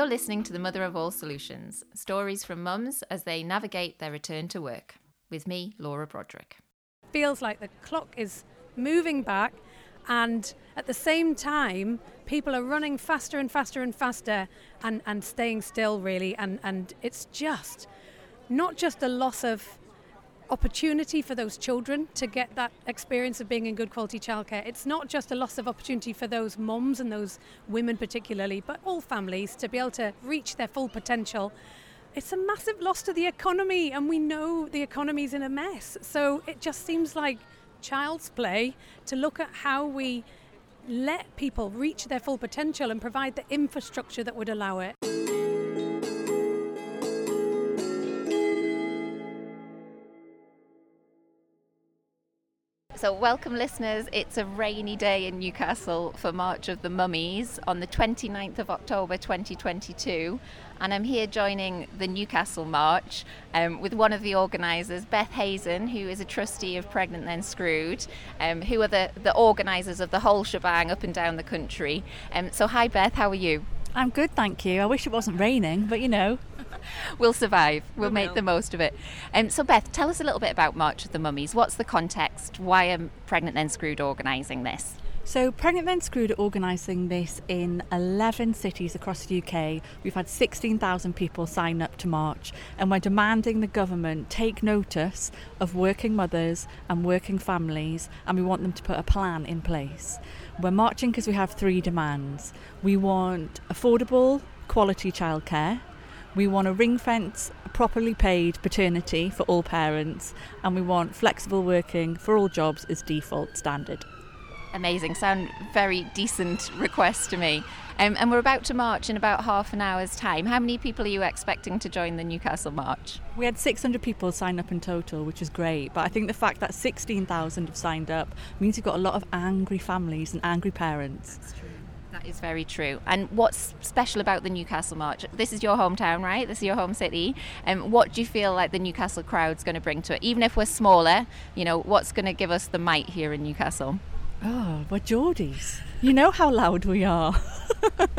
You're listening to the Mother of All Solutions stories from mums as they navigate their return to work. With me, Laura Broderick. Feels like the clock is moving back, and at the same time, people are running faster and faster and faster and, and staying still, really. And, and it's just not just a loss of opportunity for those children to get that experience of being in good quality childcare. It's not just a loss of opportunity for those mums and those women, particularly, but all families to be able to reach their full potential. It's a massive loss to the economy, and we know the economy's in a mess. So it just seems like child's play to look at how we let people reach their full potential and provide the infrastructure that would allow it. So, welcome listeners. It's a rainy day in Newcastle for March of the Mummies on the 29th of October 2022. And I'm here joining the Newcastle March um, with one of the organisers, Beth Hazen, who is a trustee of Pregnant Then Screwed, um, who are the, the organisers of the whole shebang up and down the country. Um, so, hi Beth, how are you? I'm good, thank you. I wish it wasn't raining, but you know. We'll survive. We'll We make will. the most of it. Um, so, Beth, tell us a little bit about March of the Mummies. What's the context? Why are Pregnant Then Screwed organising this? So, Pregnant Then Screwed are organising this in 11 cities across the UK. We've had 16,000 people sign up to march, and we're demanding the government take notice of working mothers and working families, and we want them to put a plan in place. We're marching because we have three demands. We want affordable, quality childcare. We want a ring fence, properly paid paternity for all parents, and we want flexible working for all jobs as default standard. Amazing. Sound very decent request to me. Um, and we're about to march in about half an hour's time. How many people are you expecting to join the Newcastle March? We had 600 people sign up in total, which is great. But I think the fact that 16,000 have signed up means you've got a lot of angry families and angry parents. That is very true. And what's special about the Newcastle March? This is your hometown, right? This is your home city. And um, what do you feel like the Newcastle crowd's going to bring to it? Even if we're smaller, you know, what's going to give us the might here in Newcastle? Oh, we're Geordies. You know how loud we are.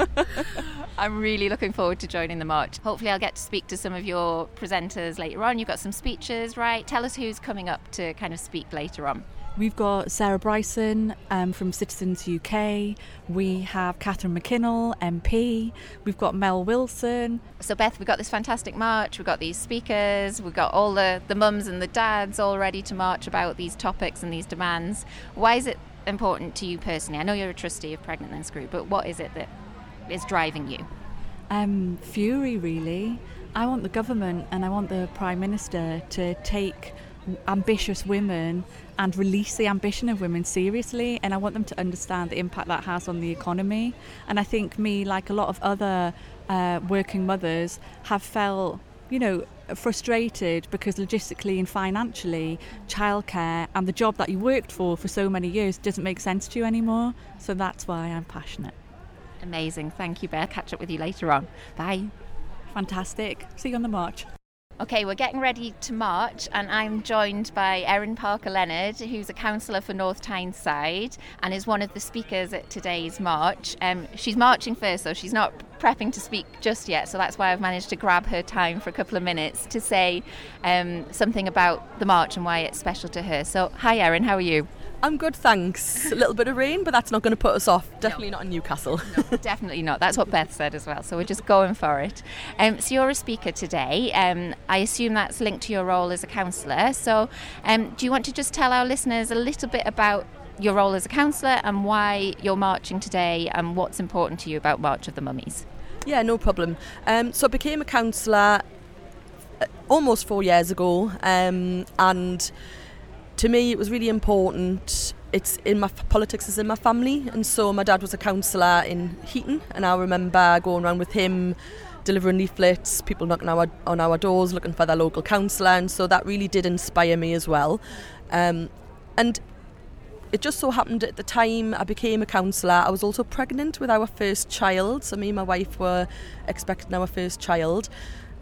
I'm really looking forward to joining the march. Hopefully, I'll get to speak to some of your presenters later on. You've got some speeches, right? Tell us who's coming up to kind of speak later on. We've got Sarah Bryson um, from Citizens UK. We have Catherine McKinnell, MP. We've got Mel Wilson. So, Beth, we've got this fantastic march. We've got these speakers. We've got all the, the mums and the dads all ready to march about these topics and these demands. Why is it important to you personally? I know you're a trustee of Pregnant Then Screwed, but what is it that is driving you? Um, fury, really. I want the government and I want the Prime Minister to take ambitious women and release the ambition of women seriously and I want them to understand the impact that has on the economy and I think me like a lot of other uh, working mothers have felt you know frustrated because logistically and financially childcare and the job that you worked for for so many years doesn't make sense to you anymore so that's why I'm passionate Amazing. Thank you, Beth. Catch up with you later on. Bye. fantastic see you on the march Okay, we're getting ready to march, and I'm joined by Erin Parker Leonard, who's a councillor for North Tyneside and is one of the speakers at today's march. Um, she's marching first, so she's not prepping to speak just yet, so that's why I've managed to grab her time for a couple of minutes to say um, something about the march and why it's special to her. So, hi, Erin, how are you? I'm good, thanks. A little bit of rain, but that's not going to put us off. Definitely not in Newcastle. Definitely not. That's what Beth said as well. So we're just going for it. Um, so you're a speaker today. Um, I assume that's linked to your role as a councillor. So um, do you want to just tell our listeners a little bit about your role as a councillor and why you're marching today and what's important to you about March of the Mummies? yeah, no problem. Um, so I became a councillor uh, almost four years ago, um, and to me it was really important. It's in my politics is in my family, and so my dad was a councillor in Heaton, and I remember going around with him. Delivering leaflets, people knocking our, on our doors looking for their local councillor, and so that really did inspire me as well. Um, and it just so happened at the time I became a councillor, I was also pregnant with our first child. So me and my wife were expecting our first child.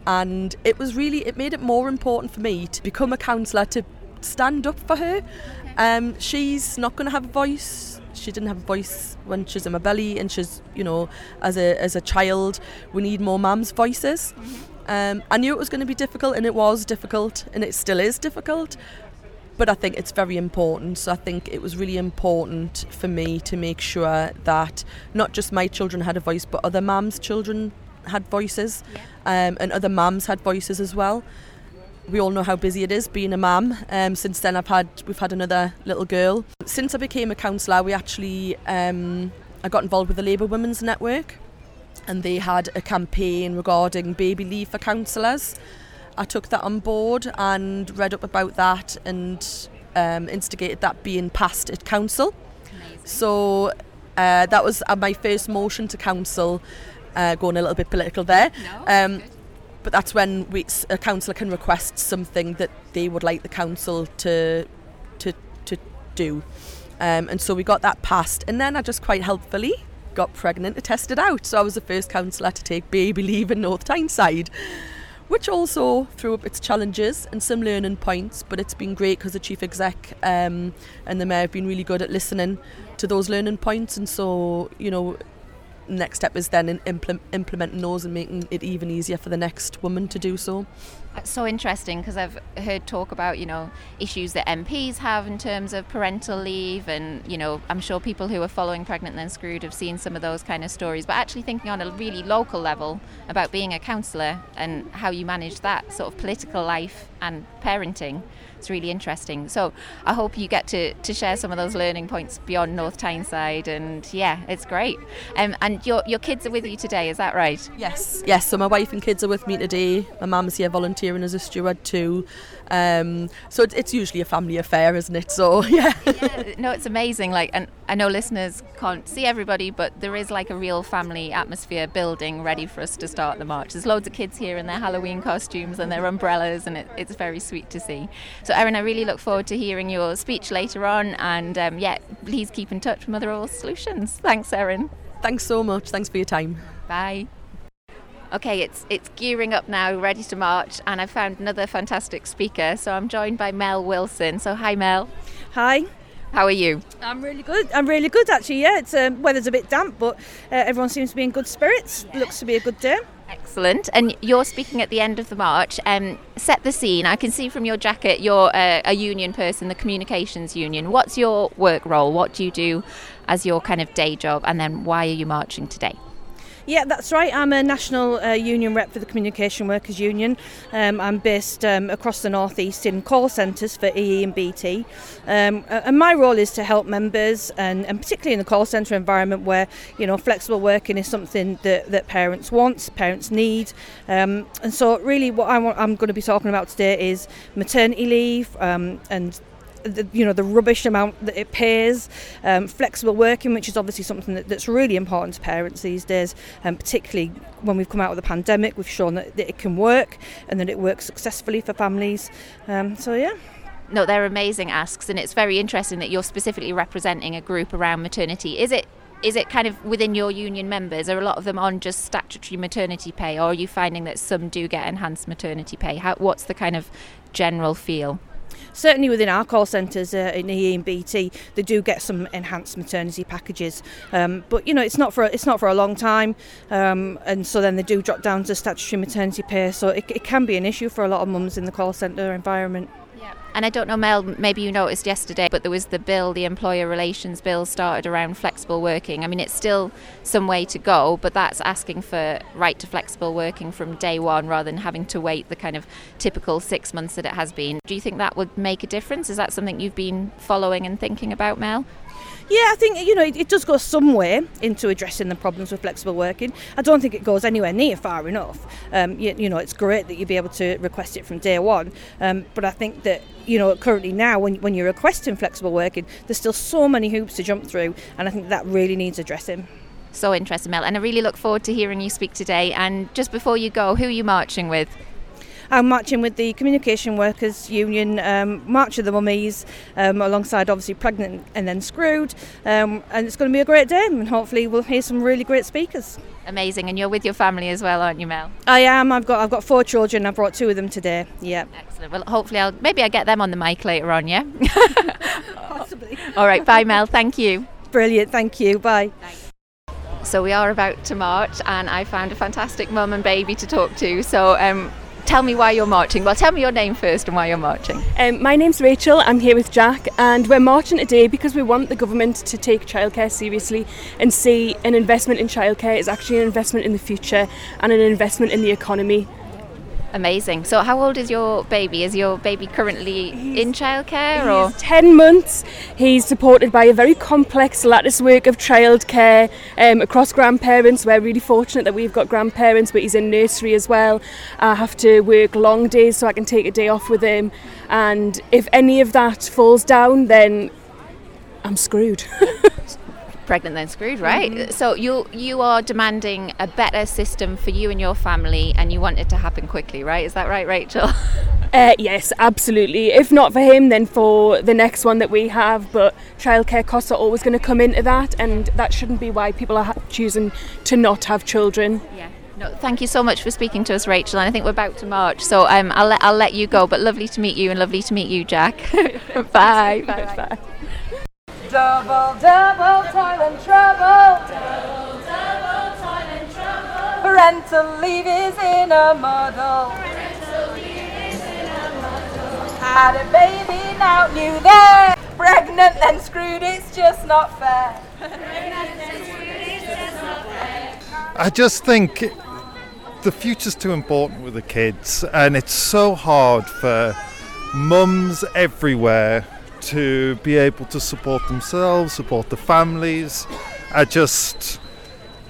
And it was really, it made it more important for me to become a councillor, to stand up for her. Um, she's not going to have a voice. She didn't have a voice when she's in my belly, and she's, you know, as a as a child, we need more mums' voices. Um, I knew it was going to be difficult, and it was difficult, and it still is difficult. But I think it's very important. So I think it was really important for me to make sure that not just my children had a voice, but other mums' children had voices, um, and other mums had voices as well. We all know how busy it is being a mum. Um, since then, I've had we've had another little girl. Since I became a councillor, we actually um, I got involved with the Labour Women's Network, and they had a campaign regarding baby leave for councillors. I took that on board and read up about that and um, instigated that being passed at council. So uh, that was uh, my first motion to council, uh, going a little bit political there. Um, but that's when we, a councillor can request something that they would like the council to to to do. Um, and so we got that passed, and then I just quite helpfully got pregnant to test it out. So I was the first councillor to take baby leave in North Tyneside, which also threw up its challenges and some learning points. But it's been great because the chief exec um, and the mayor have been really good at listening to those learning points, and so you know next step is then in implement, implementing those and making it even easier for the next woman to do so. That's so interesting because I've heard talk about you know issues that MPs have in terms of parental leave, and you know I'm sure people who are following Pregnant Then Screwed have seen some of those kind of stories. But actually thinking on a really local level about being a councillor and how you manage that sort of political life and parenting, it's really interesting. So I hope you get to, to share some of those learning points beyond North Tyneside, and yeah, it's great. Um, and your your kids are with you today, is that right? Yes. Yes, so my wife and kids are with me today. My mum's here volunteering as a steward too. Um, so it's, it's usually a family affair, isn't it? So yeah. yeah. No, it's amazing. Like, and I know listeners can't see everybody, but there is like a real family atmosphere building, ready for us to start the march. There's loads of kids here in their Halloween costumes and their umbrellas, and it, it's very sweet to see. So, Erin, I really look forward to hearing your speech later on, and um, yeah, please keep in touch with Mother All Solutions. Thanks, Erin. Thanks so much. Thanks for your time. Bye. Okay, it's it's gearing up now, ready to march, and I've found another fantastic speaker. So I'm joined by Mel Wilson. So hi, Mel. Hi. How are you? I'm really good. I'm really good, actually. Yeah, it's um, weather's a bit damp, but uh, everyone seems to be in good spirits. Yeah. Looks to be a good day. Excellent. And you're speaking at the end of the march. Um, set the scene. I can see from your jacket you're a, a union person, the communications union. What's your work role? What do you do as your kind of day job? And then why are you marching today? Yeah, that's right. I'm a national uh, union rep for the Communication Workers Union. Um, I'm based um, across the northeast in call centres for EE and BT. Um, and my role is to help members, and, and particularly in the call centre environment where you know flexible working is something that, that parents want, parents need. Um, and so, really, what I want, I'm going to be talking about today is maternity leave um, and the, you know the rubbish amount that it pays, um, flexible working, which is obviously something that, that's really important to parents these days, and particularly when we've come out of the pandemic, we've shown that, that it can work and that it works successfully for families. Um, so yeah. No, they're amazing asks, and it's very interesting that you're specifically representing a group around maternity. Is it is it kind of within your union members? Are a lot of them on just statutory maternity pay, or are you finding that some do get enhanced maternity pay? How, what's the kind of general feel? Certainly within our call centres uh, in EE and BT, they do get some enhanced maternity packages. Um, but you know, it's not for it's not for a long time, um, and so then they do drop down to statutory maternity pay. So it, it can be an issue for a lot of mums in the call centre environment. And I don't know, Mel, maybe you noticed yesterday, but there was the bill, the employer relations bill, started around flexible working. I mean, it's still some way to go, but that's asking for right to flexible working from day one rather than having to wait the kind of typical six months that it has been. Do you think that would make a difference? Is that something you've been following and thinking about, Mel? Yeah, I think you know it, it, does go some way into addressing the problems with flexible working. I don't think it goes anywhere near far enough. Um, you, you, know, it's great that you'd be able to request it from day one, um, but I think that you know currently now when when you're requesting flexible working, there's still so many hoops to jump through, and I think that really needs addressing. So interesting, Mel, and I really look forward to hearing you speak today. And just before you go, who are you marching with? I'm marching with the Communication Workers Union um, March of the Mummies, um, alongside obviously Pregnant and Then Screwed. Um, and it's going to be a great day, and hopefully we'll hear some really great speakers. Amazing, and you're with your family as well, aren't you, Mel? I am. I've got I've got four children. I brought two of them today. Yeah. Excellent. Well, hopefully, I'll maybe I'll get them on the mic later on. Yeah. Possibly. All right. Bye, Mel. Thank you. Brilliant. Thank you. Bye. So we are about to march, and I found a fantastic mum and baby to talk to. So um, tell me why you're marching. Well, tell me your name first and why you're marching. Um, my name's Rachel, I'm here with Jack, and we're marching today because we want the government to take childcare seriously and see an investment in childcare is actually an investment in the future and an investment in the economy. Amazing. So how old is your baby? Is your baby currently in childcare or? 10 months. He's supported by a very complex lattice work of childcare um, across grandparents. We're really fortunate that we've got grandparents, but he's in nursery as well. I have to work long days so I can take a day off with him. And if any of that falls down, then I'm screwed. pregnant then screwed, right? So you you are demanding a better system for you and your family, and you want it to happen quickly, right? Is that right, Rachel? Uh, yes, absolutely. If not for him, then for the next one that we have. But childcare costs are always going to come into that, and that shouldn't be why people are ha- choosing to not have children. yeah. No, thank you so much for speaking to us, Rachel. And I think we're about to march, so um, I'll let I'll let you go. But lovely to meet you, and lovely to meet you, Jack. bye. bye. Bye. Double, double toil and trouble. Double, double toil and trouble. Parental leave is in a muddle. Had a baby, now new there. Pregnant, then screwed, it's just not fair. I just think the future's too important with the kids, and it's so hard for mums everywhere to be able to support themselves, support the families. I just,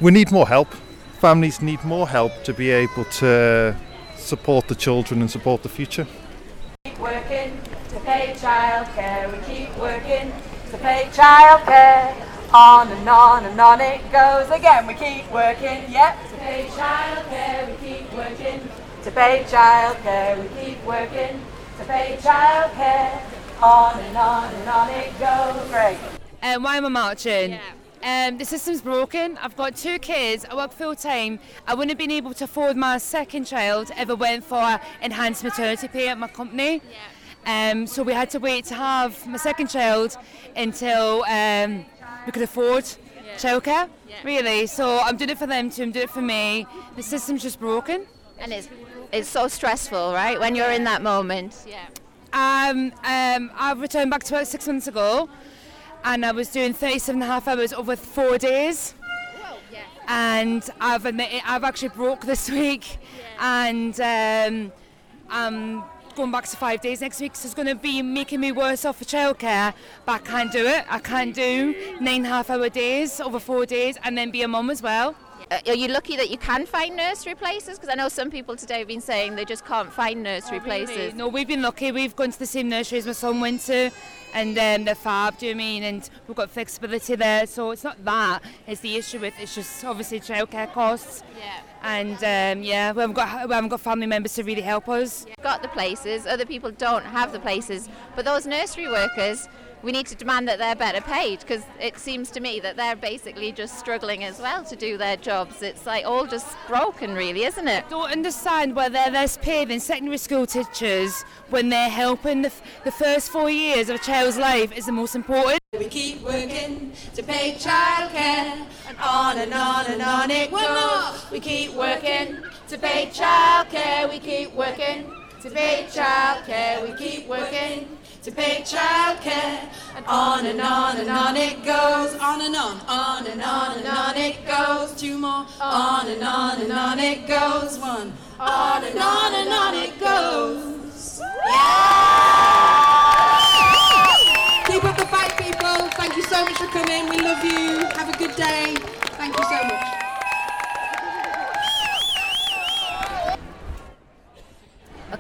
we need more help. Families need more help to be able to support the children and support the future. Keep working to pay childcare. We keep working to pay childcare. On and on and on it goes again. We keep working, yep, to pay childcare. We keep working to pay childcare. We keep working to pay childcare. On and on and on it goes. Great. Um, why am I marching? Um, the system's broken. I've got two kids. I work full time. I wouldn't have been able to afford my second child if I went for enhanced maternity pay at my company. Yeah. Um, so we had to wait to have my second child until um, we could afford childcare. yeah. Really. So I'm doing it for them too. I'm doing it for me. The system's just broken. And it's it's so stressful, right? When you're in that moment. Yeah. Um, um, I returned back to work six months ago, and I was doing 37 and a half hours over four days. And I've admitted I've actually broke this week, and um, I'm going back to five days next week. So it's going to be making me worse off for childcare, but I can't do it. I can't do nine half hour days over four days, and then be a mum as well. Uh, Are you lucky that you can find nursery places? Because I know some people today have been saying they just can't find nursery places. No, we've been lucky. We've gone to the same nursery as my son went to, and um, they're fab. Do you know what I mean? And we've got flexibility there, so it's not that. It's the issue with it's just obviously childcare costs. Yeah. And um, yeah, we haven't got we haven't got family members to really help us. Got the places, other people don't have the places, but those nursery workers, we need to demand that they're better paid because it seems to me that they're basically just struggling as well to do their jobs. It's like all just broken, really, isn't it? I don't understand why they're less paid than secondary school teachers when they're helping the, f- the first four years of a child's life is the most important. We keep working to pay childcare, and on and on and on it goes. We keep working to pay childcare. We keep working to pay childcare. We keep working to pay childcare, and on and on and on it goes. On and on, on and on and on it goes. Two more. On and on and on it goes. One. On and on and on it goes. Keep up the fight, people. Thank you so much for coming. We love you. Have a good day. Thank you so much.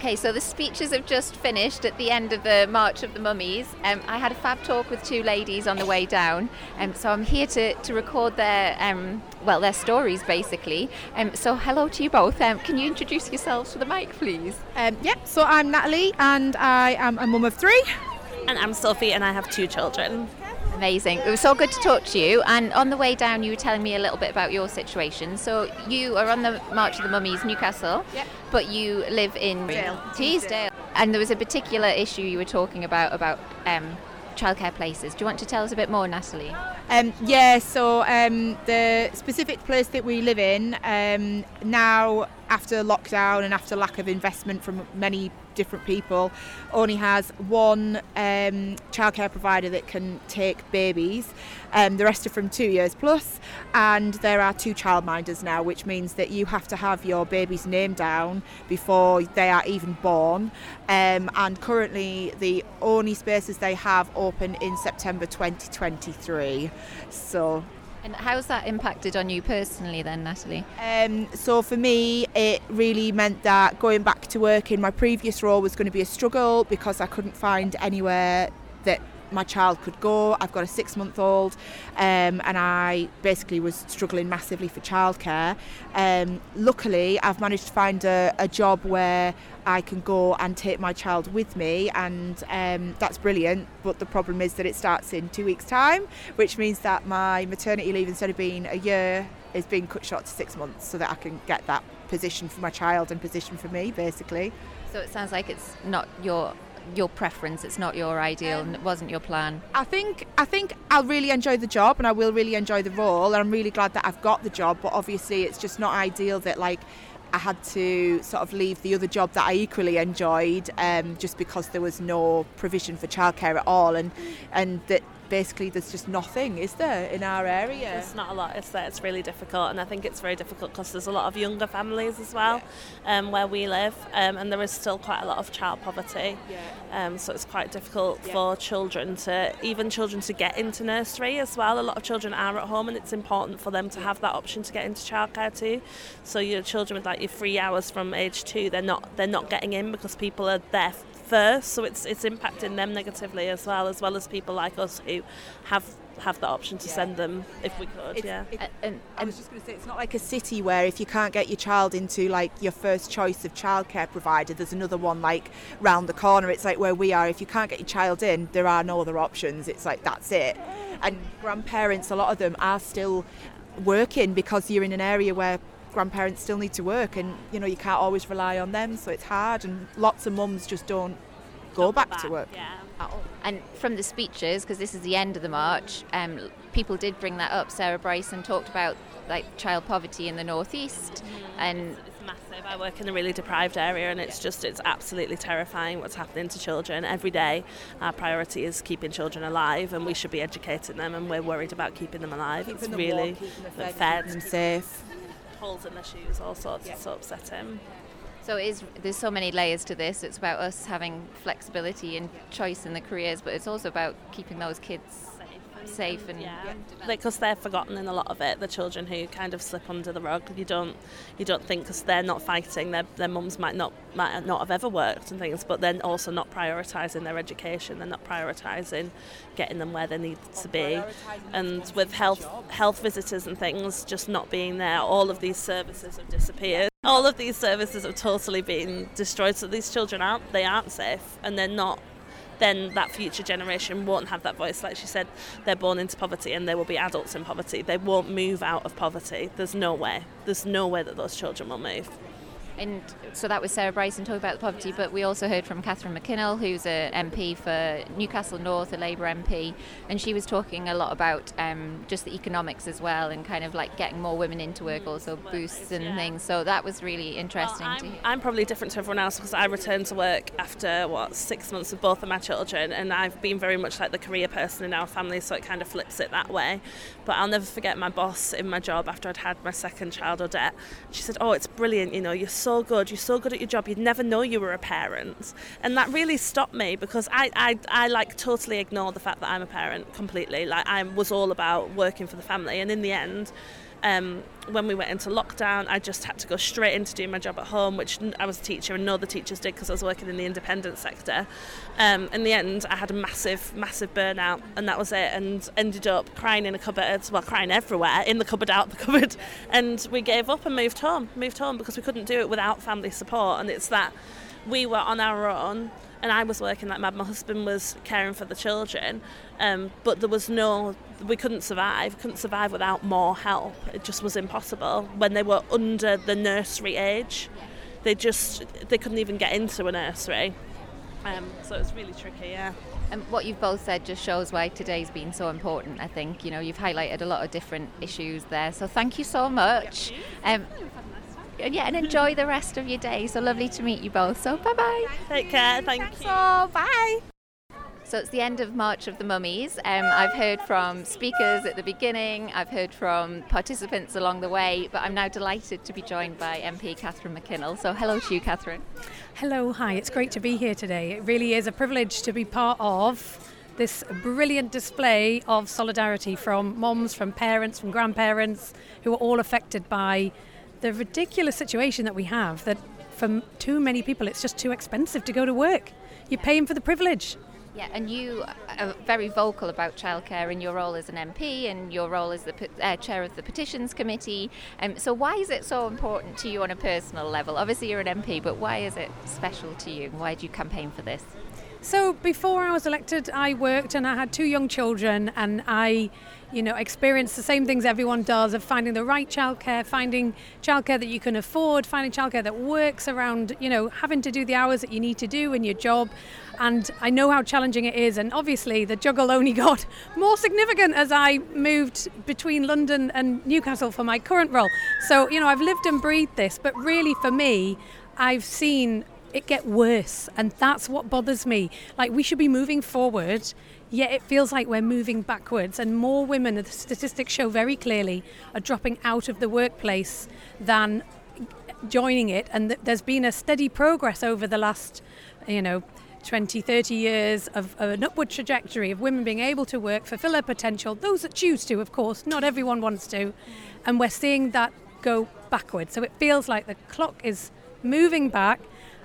Okay, so the speeches have just finished at the end of the March of the Mummies. Um, I had a fab talk with two ladies on the way down, um, so I'm here to, to record their um, well their stories basically. Um, so hello to you both. Um, can you introduce yourselves to the mic, please? Um, yep, so I'm Natalie and I am a mum of three. And I'm Sophie and I have two children. Amazing. It was so good to talk to you. And on the way down, you were telling me a little bit about your situation. So you are on the March of the Mummies, Newcastle, Yep. but you live in Teesdale. Teesdale. And there was a particular issue you were talking about about um, childcare places. Do you want to tell us a bit more, Natalie? Um, yeah, so um, the specific place that we live in um, now, after lockdown and after lack of investment from many different people, only has one um, childcare provider that can take babies. Um, the rest are from two years plus, and there are two childminders now, which means that you have to have your baby's name down before they are even born. Um, and currently, the only spaces they have open in September 2023. So And how's that impacted on you personally, then, Natalie? um, so for me, it really meant that going back to work in my previous role was going to be a struggle because I couldn't find anywhere that my child could go. I've got a six month old um, and I basically was struggling massively for childcare. Um, luckily, I've managed to find a, a job where I can go and take my child with me, and um, that's brilliant. But the problem is that it starts in two weeks' time, which means that my maternity leave, instead of being a year, is being cut short to six months so that I can get that position for my child and position for me, basically. So it sounds like it's not your your preference. It's not your ideal. and it wasn't your plan. I think I think I'll really enjoy the job and I will really enjoy the role and I'm really glad that I've got the job but obviously it's just not ideal that like I had to sort of leave the other job that I equally enjoyed um, just because there was no provision for childcare at all and and that basically there's just nothing is there in our area It's not a lot, is there? It's really difficult, and I think it's very difficult because there's a lot of younger families as well um, where we live, um, and there is still quite a lot of child poverty. Um, so it's quite difficult for children to, even children to get into nursery as well. A lot of children are at home, and it's important for them to have that option to get into childcare too. So your children with like your three hours from age two, they're not they're not getting in because people are there first. So it's it's impacting them negatively as well, as well as people like us who have have the option to send them if we could. It's- yeah. it- And, I was just going to say, it's not like a city where if you can't get your child into like your first choice of childcare provider, there's another one like round the corner. It's like where we are. If you can't get your child in, there are no other options. It's like that's it. And grandparents, a lot of them are still working because you're in an area where grandparents still need to work, and you know you can't always rely on them. So it's hard, and lots of mums just don't go back, to work. Yeah. at all. And from the speeches, because this is the end of the march, um, people did bring that up. Sarah Bryson talked about like child poverty in the northeast, and It's massive. I work in a really deprived area, and it's just it's absolutely terrifying what's happening to children every day. Our priority is keeping children alive, and we should be educating them, and we're worried about keeping them alive. it's them really warm, keeping fed, fed, safe. Holes in the shoes, all sorts. It's so upsetting. so it is. There's so many layers to this. It's about us having flexibility and choice in the careers, but it's also about keeping those kids safe and Yeah, because they're forgotten in a lot of it. The children who kind of slip under the rug, you don't, you don't think because they're not fighting. Their their mums might not might not have ever worked and things, but then also not prioritising their education. They're not prioritising getting them where they need to be, and with health health visitors and things just not being there, all of these services have disappeared. All of these services have totally been destroyed. So these children aren't they aren't safe, and they're not then that future generation won't have that voice. Like she said, they're born into poverty and they will be adults in poverty. They won't move out of poverty. There's no way. There's no way that those children will move. And so that was Sarah Bryson talking about the poverty, but we also heard from Catherine McKinnell, who's a MP for Newcastle North, a Labour MP, and she was talking a lot about um, just the economics as well, and kind of like getting more women into work, also boosts and things. So that was really interesting to hear. I'm probably different to everyone else because I returned to work after what six months with both of my children, and I've been very much like the career person in our family, so it kind of flips it that way. But I'll never forget my boss in my job after I'd had my second child, Odette. She said, "Oh, it's brilliant. You know, you're so good. You're so good at your job. You'd never know you were a parent." And that really stopped me because I, I, I like totally ignore the fact that I'm a parent completely. Like I was all about working for the family, and in the end Um, when we went into lockdown, I just had to go straight into doing my job at home, which I was a teacher and no other teachers did because I was working in the independent sector. Um, in the end, I had a massive, massive burnout, and that was it. And ended up crying in a cupboard, well, crying everywhere, in the cupboard, out the cupboard. And we gave up and moved home, moved home because we couldn't do it without family support. And it's that we were on our own and I was working like mad. My husband was caring for the children, um, but there was no, we couldn't survive. Couldn't survive without more help. It just was impossible. When they were under the nursery age, they just they couldn't even get into a nursery. Um, so it was really tricky. Yeah. And what you've both said just shows why today's been so important. I think you know you've highlighted a lot of different issues there. So thank you so much. Um, yeah, and enjoy the rest of your day. So lovely to meet you both. So bye bye. Take care. Thank Thanks you. all. Bye. So it's the end of March of the Mummies. Um, I've heard from speakers at the beginning, I've heard from participants along the way, but I'm now delighted to be joined by MP Catherine McKinnell. So hello to you, Catherine. Hello, hi. It's great to be here today. It really is a privilege to be part of this brilliant display of solidarity from moms, from parents, from grandparents who are all affected by the ridiculous situation that we have that for too many people it's just too expensive to go to work. You're paying for the privilege. Yeah, and you are very vocal about childcare in your role as an MP and your role as the uh, chair of the petitions committee. Um, so, why is it so important to you on a personal level? Obviously, you're an MP, but why is it special to you? Why do you campaign for this? So before I was elected, I worked and I had two young children, and I, you know, experienced the same things everyone does of finding the right childcare, finding childcare that you can afford, finding childcare that works around, you know, having to do the hours that you need to do in your job. And I know how challenging it is, and obviously the juggle only got more significant as I moved between London and Newcastle for my current role. So, you know, I've lived and breathed this, but really for me, I've seen it get worse and that's what bothers me. Like we should be moving forward yet it feels like we're moving backwards and more women the statistics show very clearly are dropping out of the workplace than joining it and there's been a steady progress over the last you know 20 30 years of, of an upward trajectory of women being able to work fulfill their potential those that choose to of course not everyone wants to and we're seeing that go backwards. So it feels like the clock is moving back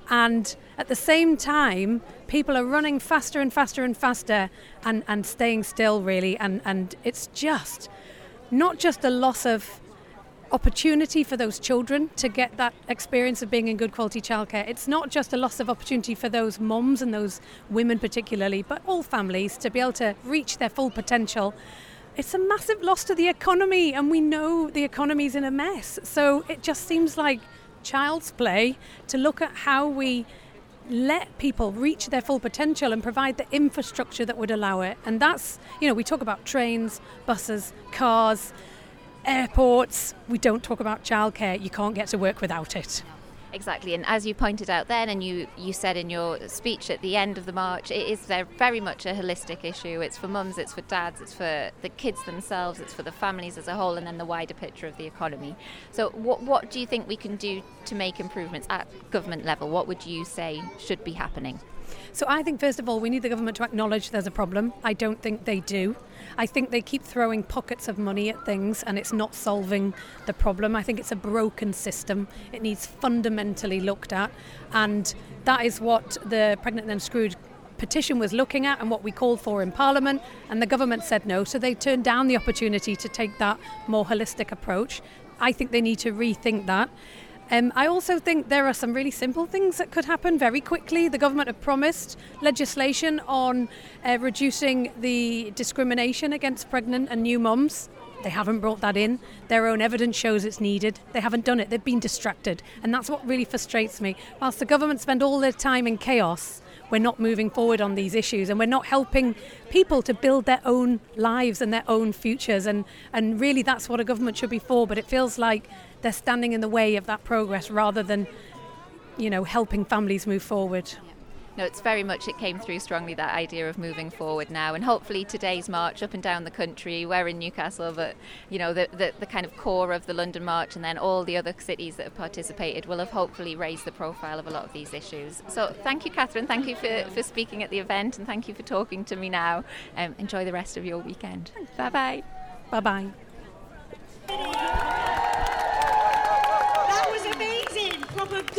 and at the same time people are running faster and faster and faster and, and staying still really and, and it's just not just a loss of opportunity for those children to get that experience of being in good quality childcare. It's not just a loss of opportunity for those moms and those women particularly, but all families to be able to reach their full potential. It's a massive loss to the economy and we know the economy's in a mess. So it just seems like child's play to look at how we let people reach their full potential and provide the infrastructure that would allow it. And that's, you know, we talk about trains, buses, cars, airports. We don't talk about childcare. You can't get to work without it. Exactly, and as you pointed out then, and you, you said in your speech at the end of the march, it is very, much a holistic issue. It's for mums, it's for dads, it's for the kids themselves, it's for the families as a whole, and then the wider picture of the economy. So, what, what do you think we can do to make improvements at government level? What would you say should be happening? So I think, first of all, we need the government to acknowledge there's a problem. I don't think they do. I think they keep throwing pockets of money at things and it's not solving the problem. I think it's a broken system. It needs fundamentally looked at. And that is what the Pregnant and Screwed petition was looking at and what we called for in Parliament, and the government said no, so they turned down the opportunity to take that more holistic approach. I think they need to rethink that. Um, I also think there are some really simple things that could happen very quickly. The government have promised legislation on uh, reducing the discrimination against pregnant and new mums. They haven't brought that in. Their own evidence shows it's needed. They haven't done it. They've been distracted. And that's what really frustrates me. Whilst the government spend all their time in chaos, we're not moving forward on these issues and we're not helping people to build their own lives and their own futures. And, and really, that's what a government should be for. But it feels like they're standing in the way of that progress rather than, you know, helping families move forward. No, it's very much, it came through strongly that idea of moving forward now. And hopefully today's march up and down the country, we're in Newcastle, but, you know, the, the, the kind of core of the London March and then all the other cities that have participated will have hopefully raised the profile of a lot of these issues. So thank you, Catherine. Thank you for, for speaking at the event and thank you for talking to me now. Um, enjoy the rest of your weekend. Bye bye. Bye bye.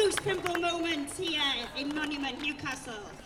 Most pivotal moment here in Monument Newcastle.